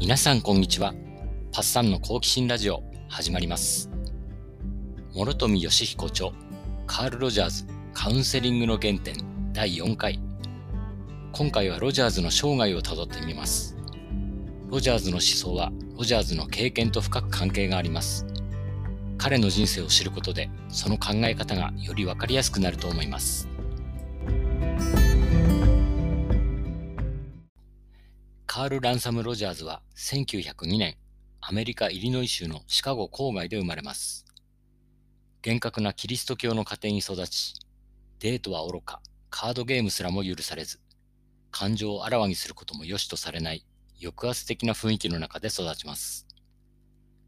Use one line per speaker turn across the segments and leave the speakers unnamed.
皆さんこんにちは。パッサンの好奇心ラジオ始まります。諸富義彦著カール・ロジャーズカウンセリングの原点第4回。今回はロジャーズの生涯をたどってみます。ロジャーズの思想はロジャーズの経験と深く関係があります。彼の人生を知ることでその考え方がよりわかりやすくなると思います。カール・ランサム・ロジャーズは1902年、アメリカ・イリノイ州のシカゴ郊外で生まれます。厳格なキリスト教の家庭に育ち、デートは愚か、カードゲームすらも許されず、感情をあらわにすることも良しとされない抑圧的な雰囲気の中で育ちます。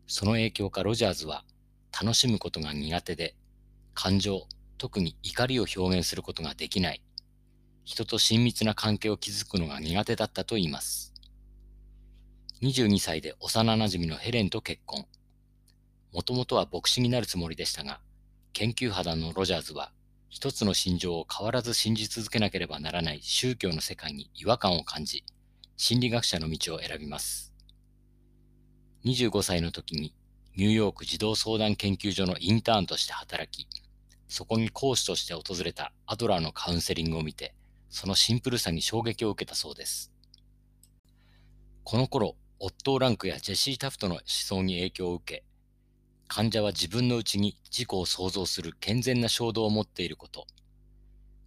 その影響かロジャーズは楽しむことが苦手で、感情、特に怒りを表現することができない、人と親密な関係を築くのが苦手だったといいます。22歳で幼馴染のヘレンと結婚。もともとは牧師になるつもりでしたが、研究肌のロジャーズは、一つの心情を変わらず信じ続けなければならない宗教の世界に違和感を感じ、心理学者の道を選びます。25歳の時にニューヨーク児童相談研究所のインターンとして働き、そこに講師として訪れたアドラーのカウンセリングを見て、そのシンプルさに衝撃を受けたそうです。この頃、オットー・ランクやジェシー・タフトの思想に影響を受け、患者は自分のうちに自己を創造する健全な衝動を持っていること、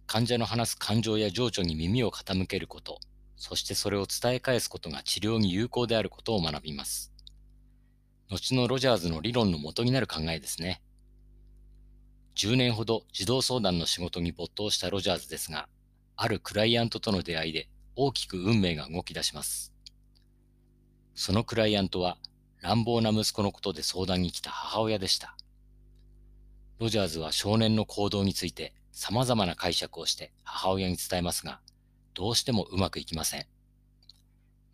患者の話す感情や情緒に耳を傾けること、そしてそれを伝え返すことが治療に有効であることを学びます。後のロジャーズの理論の元になる考えですね。10年ほど児童相談の仕事に没頭したロジャーズですが、あるクライアントとの出会いで大きく運命が動き出します。そのクライアントは乱暴な息子のことで相談に来た母親でした。ロジャーズは少年の行動について様々な解釈をして母親に伝えますが、どうしてもうまくいきません。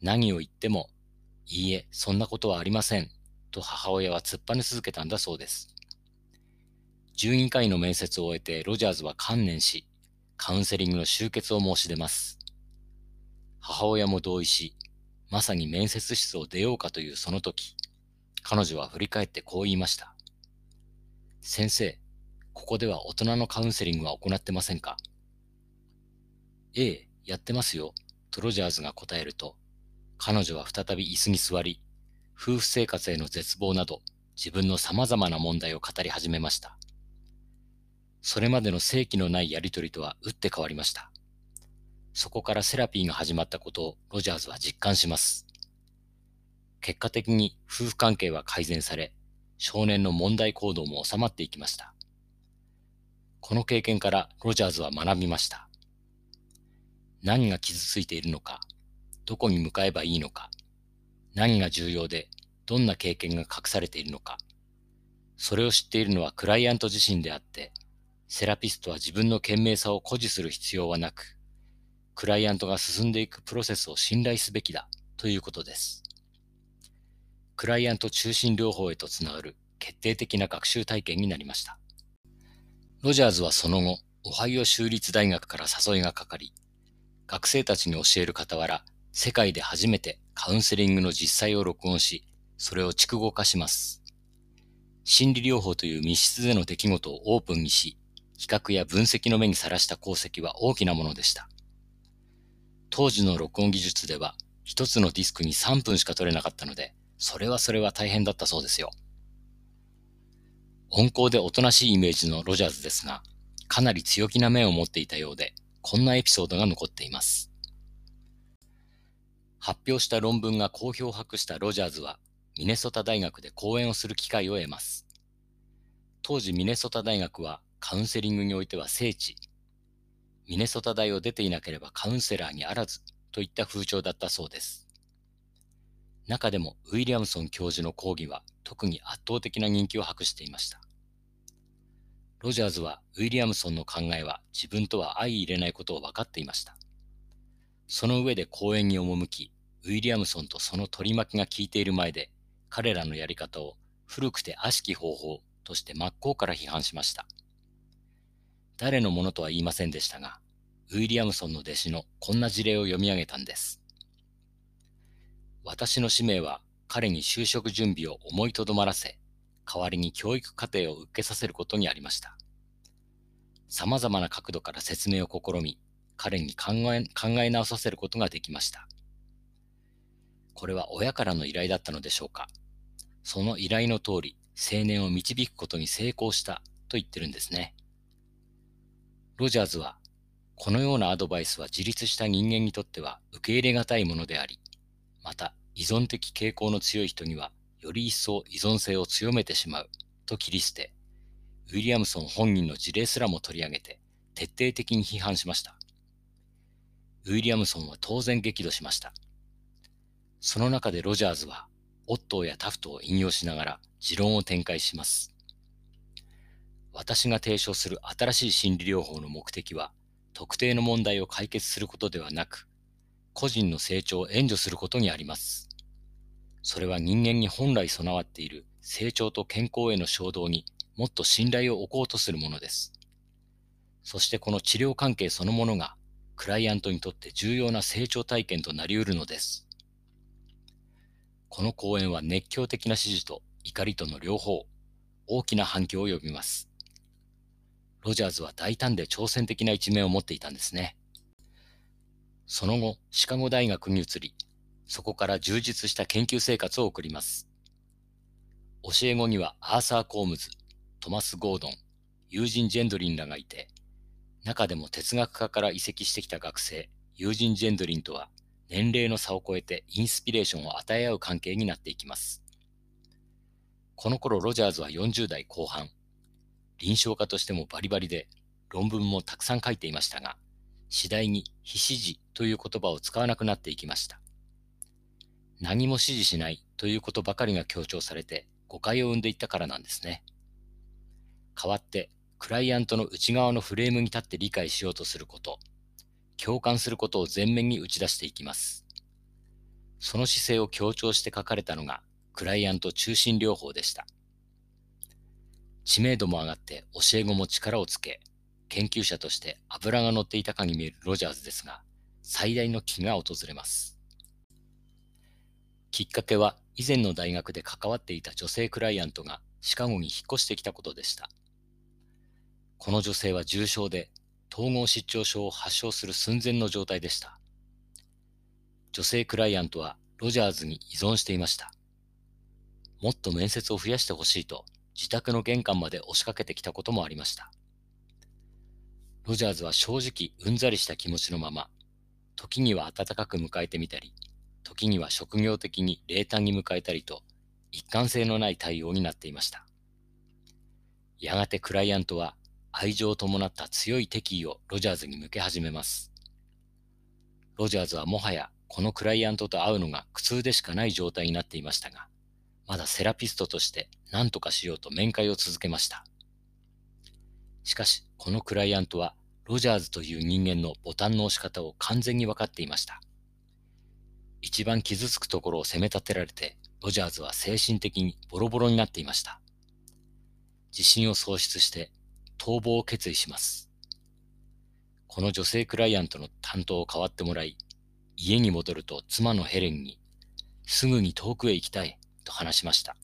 何を言っても、いいえ、そんなことはありません、と母親は突っぱね続けたんだそうです。12回の面接を終えてロジャーズは観念し、カウンセリングの終結を申し出ます。母親も同意し、まさに面接室を出ようかというその時、彼女は振り返ってこう言いました。先生、ここでは大人のカウンセリングは行ってませんか？ええ、やってますよ、とロジャーズが答えると、彼女は再び椅子に座り、夫婦生活への絶望など、自分の様々な問題を語り始めました。それまでの正規のないやりとりとは打って変わりました。そこからセラピーが始まったことをロジャーズは実感します。結果的に夫婦関係は改善され、少年の問題行動も収まっていきました。この経験からロジャーズは学びました。何が傷ついているのか、どこに向かえばいいのか、何が重要でどんな経験が隠されているのか、それを知っているのはクライアント自身であって、セラピストは自分の賢明さを誇示する必要はなく、クライアントが進んでいくプロセスを信頼すべきだということです。クライアント中心療法へとつながる決定的な学習体験になりました。ロジャーズはその後、オハイオ州立大学から誘いがかかり、学生たちに教える傍ら、世界で初めてカウンセリングの実際を録音し、それを蓄語化します。心理療法という密室での出来事をオープンにし、比較や分析の目にさらした功績は大きなものでした。当時の録音技術では一つのディスクに3分しか取れなかったので、それはそれは大変だったそうですよ。温厚でおとなしいイメージのロジャーズですが、かなり強気な面を持っていたようで、こんなエピソードが残っています。発表した論文が好評を博したロジャーズは、ミネソタ大学で講演をする機会を得ます。当時ミネソタ大学はカウンセリングにおいては聖地、ミネソタ大を出ていなければカウンセラーにあらずといった風潮だったそうです。中でもウィリアムソン教授の講義は特に圧倒的な人気を博していました。ロジャーズはウィリアムソンの考えは自分とは相入れないことを分かっていました。その上で講演に赴き、ウィリアムソンとその取り巻きが効いている前で彼らのやり方を古くて悪しき方法として真っ向から批判しました。誰のものとは言いませんでしたが、ウィリアムソンの弟子のこんな事例を読み上げたんです。私の使命は彼に就職準備を思いとどまらせ、代わりに教育課程を受けさせることにありました。様々な角度から説明を試み、彼に考え考え直させることができました。これは親からの依頼だったのでしょうか。その依頼の通り、青年を導くことに成功したと言ってるんですね。ロジャーズは、このようなアドバイスは自立した人間にとっては受け入れがたいものであり、また依存的傾向の強い人にはより一層依存性を強めてしまうと切り捨て、ウィリアムソン本人の事例すらも取り上げて徹底的に批判しました。ウィリアムソンは当然激怒しました。その中でロジャーズは、オットーやタフトを引用しながら持論を展開します。私が提唱する新しい心理療法の目的は、特定の問題を解決することではなく、個人の成長を援助することにあります。それは人間に本来備わっている成長と健康への衝動にもっと信頼を置こうとするものです。そしてこの治療関係そのものがクライアントにとって重要な成長体験となり得るのです。この講演は熱狂的な支持と怒りとの両方、大きな反響を呼びます。ロジャーズは大胆で挑戦的な一面を持っていたんですね。その後、シカゴ大学に移り、そこから充実した研究生活を送ります。教え子にはアーサー・コームズ、トマス・ゴードン、ユージン・ジェンドリンらがいて、中でも哲学科から移籍してきた学生、ユージン・ジェンドリンとは、年齢の差を超えてインスピレーションを与え合う関係になっていきます。この頃ロジャーズは40代後半、臨床家としてもバリバリで論文もたくさん書いていましたが、次第に非指示という言葉を使わなくなっていきました。何も指示しないということばかりが強調されて誤解を生んでいったからなんですね。代わってクライアントの内側のフレームに立って理解しようとすること、共感することを前面に打ち出していきます。その姿勢を強調して書かれたのがクライアント中心療法でした。知名度も上がって教え子も力をつけ、研究者として脂が乗っていたかに見えるロジャーズですが、最大の危が訪れます。きっかけは以前の大学で関わっていた女性クライアントがシカゴに引っ越してきたことでした。この女性は重症で統合失調症を発症する寸前の状態でした。女性クライアントはロジャーズに依存していました。もっと面接を増やしてほしいと自宅の玄関まで押しかけてきたこともありました。ロジャーズは正直うんざりした気持ちのまま、時には温かく迎えてみたり、時には職業的に冷淡に迎えたりと、一貫性のない対応になっていました。やがてクライアントは愛情を伴った強い敵意をロジャーズに向け始めます。ロジャーズはもはやこのクライアントと会うのが苦痛でしかない状態になっていましたが、まだセラピストとして何とかしようと面会を続けました。しかし、このクライアントはロジャーズという人間のボタンの押し方を完全に分かっていました。一番傷つくところを責め立てられて、ロジャーズは精神的にボロボロになっていました。自信を喪失して逃亡を決意します。この女性クライアントの担当を代わってもらい、家に戻ると妻のヘレンに、すぐに遠くへ行きたいと話しました。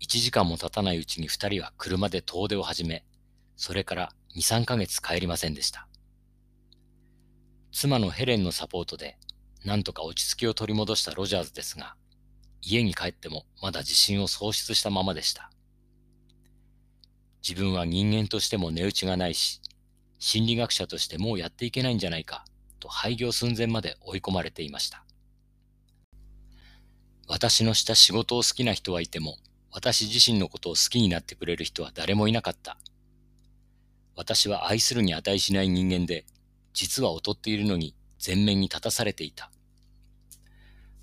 1時間も経たないうちに2人は車で遠出を始め、それから2、3ヶ月帰りませんでした。妻のヘレンのサポートでなんとか落ち着きを取り戻したロジャーズですが、家に帰ってもまだ自信を喪失したままでした。自分は人間としても値打ちがないし、心理学者としてもうやっていけないんじゃないか、と廃業寸前まで追い込まれていました。私のした仕事を好きな人はいても、私自身のことを好きになってくれる人は誰もいなかった。私は愛するに値しない人間で、実は劣っているのに前面に立たされていた。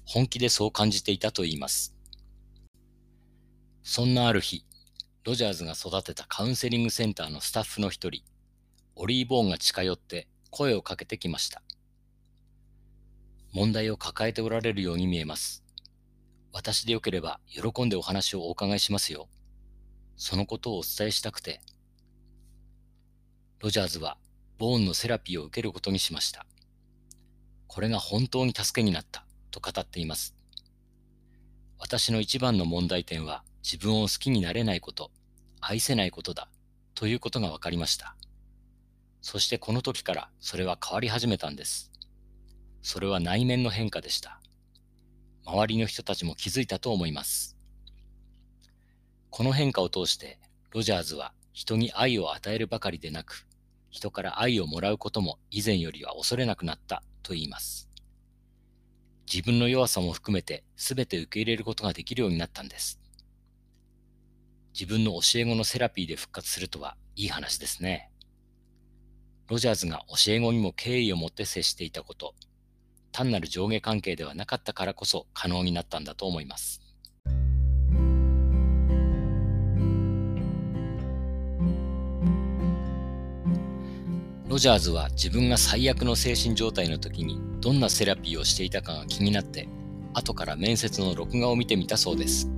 本気でそう感じていたと言います。そんなある日、ロジャーズが育てたカウンセリングセンターのスタッフの一人、オリー・ボーンが近寄って声をかけてきました。問題を抱えておられるように見えます。私でよければ喜んでお話をお伺いしますよ。そのことをお伝えしたくて。ロジャーズはボーンのセラピーを受けることにしました。これが本当に助けになったと語っています。私の一番の問題点は自分を好きになれないこと、愛せないことだということが分かりました。そしてこの時からそれは変わり始めたんです。それは内面の変化でした。周りの人たちも気づいたと思います。この変化を通してロジャーズは人に愛を与えるばかりでなく、人から愛をもらうことも以前よりは恐れなくなったと言います。自分の弱さも含めて全て受け入れることができるようになったんです。自分の教え子のセラピーで復活するとはいい話ですね。ロジャーズが教え子にも敬意を持って接していたこと、単なる上下関係ではなかったからこそ可能になったんだと思います。ロジャーズは自分が最悪の精神状態の時にどんなセラピーをしていたかが気になって後から面接の録画を見てみたそうです。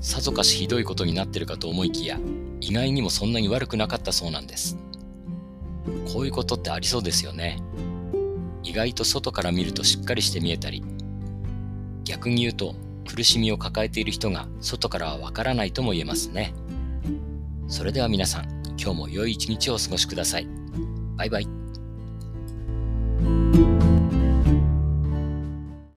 さぞかしひどいことになってるかと思いきや意外にもそんなに悪くなかったそうなんです。こういうことってありそうですよね。意外と外から見るとしっかりして見えたり逆に言うと苦しみを抱えている人が外からはわからないとも言えますねそれでは皆さん今日も良い一日をお過ごしください。バイバイ。